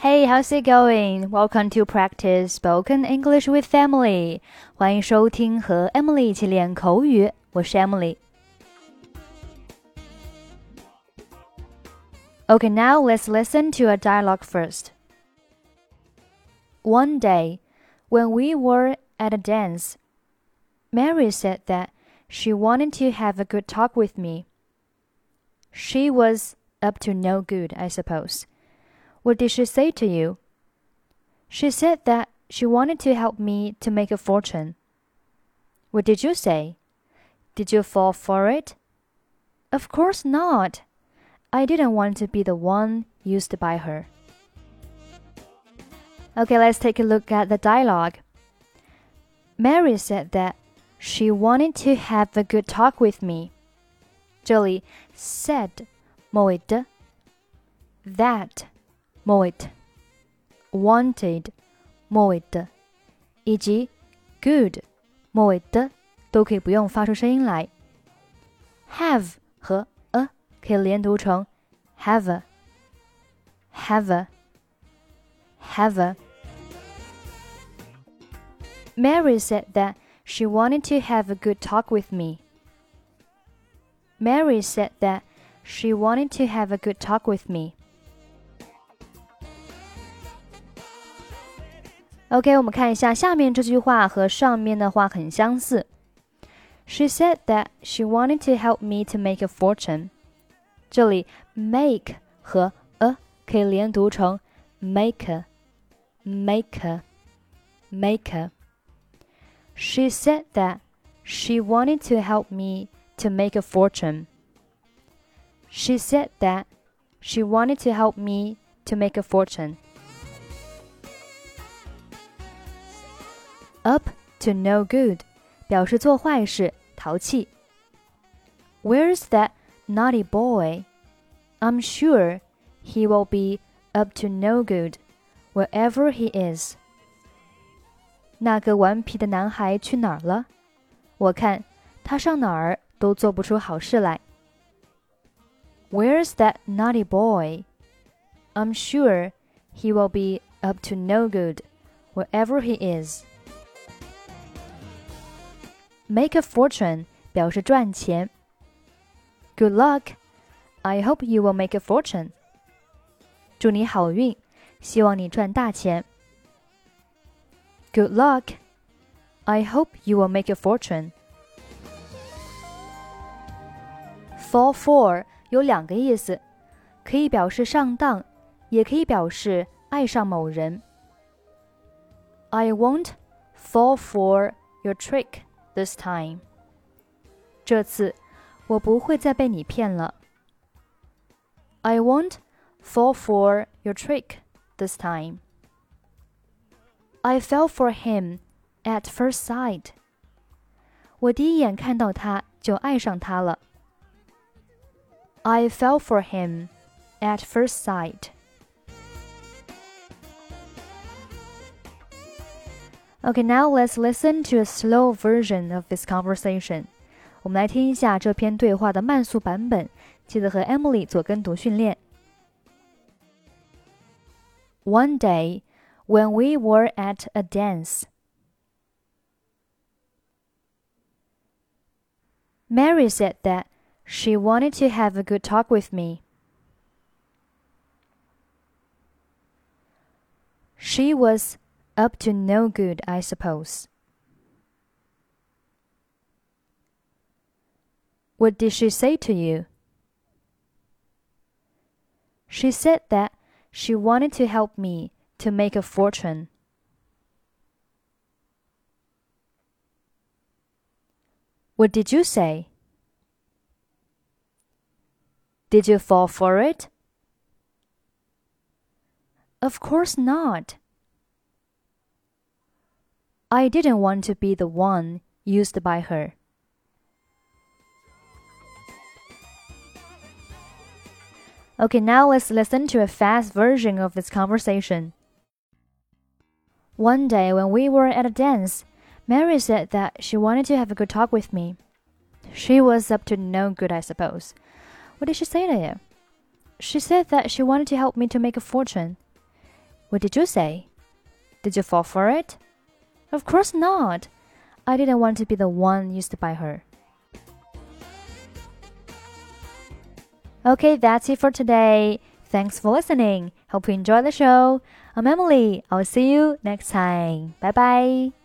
Hey, how's it going? Welcome to practice spoken English with Emily. 欢迎收听和 Emily 一起练口语，我是 Emily。Okay, now let's listen to a dialogue first. One day, when we were at a dance, Mary said that she wanted to have a good talk with me. She was up to no good, I suppose. What did she say to you? She said that she wanted to help me to make a fortune. What did you say? Did you fall for it? Of course not. I didn't want to be the one used by her. Okay, let's take a look at the dialogue. Mary said that she wanted to have a good talk with me. 这里 said 末尾的 that 末尾的 wanted 末尾的以及 good 末尾的都可以不用发出声音来。have 和 a 可以连读成 have a have a have a。Mary said that she wanted to have a good talk with me. Mary said that she wanted to have a good talk with me. OK，我们看一下下面这句话和上面的话很相似。She said that she wanted to help me to make a fortune。这里 make 和 a 可以连读成 maker，maker，maker。She said that she wanted to help me to make a fortune. She said that she wanted to help me to make a fortune. Up to no good 表示做坏事、淘气。Where's that naughty boy? I'm sure he will be up to no good wherever he is. 那个顽皮的男孩去哪儿了？我看他上哪儿都做不出好事来。Where's that naughty boy? I'm sure he will be up to no good wherever he is. Make a fortune 表示赚钱。Good luck. I hope you will make a fortune. 祝你好运，希望你赚大钱。Good luck. I hope you will make a fortune. Fall for 有两个意思，可以表示上当，也可以表示爱上某人。I won't fall for your trick this time. 这次我不会再被你骗了。I won't fall for your trick this time. I fell for him at first sight. 我第一眼看到他就爱上他了。I fell for him at first sight. Okay, now let's listen to a slow version of this conversation. 我们来听一下这篇对话的慢速版本，记得和 Emily 做跟读训练。One day, when we were at a dance, Mary said that she wanted to have a good talk with me. She was up to no good, I suppose. What did she say to you? She said that she wanted to help me to make a fortune. What did you say? Did you fall for it? Of course not. I didn't want to be the one used by her. Okay, now let's listen to a fast version of this conversation. One day when we were at a dance, Mary said that she wanted to have a good talk with me. She was up to no good, I suppose. What did she say to you? She said that she wanted to help me to make a fortune. What did you say? Did you fall for it? Of course not. I didn't want to be the one used by her. Okay, that's it for today. Thanks for listening. Hope you enjoy the show. I'm Emily. I'll see you next time. Bye bye.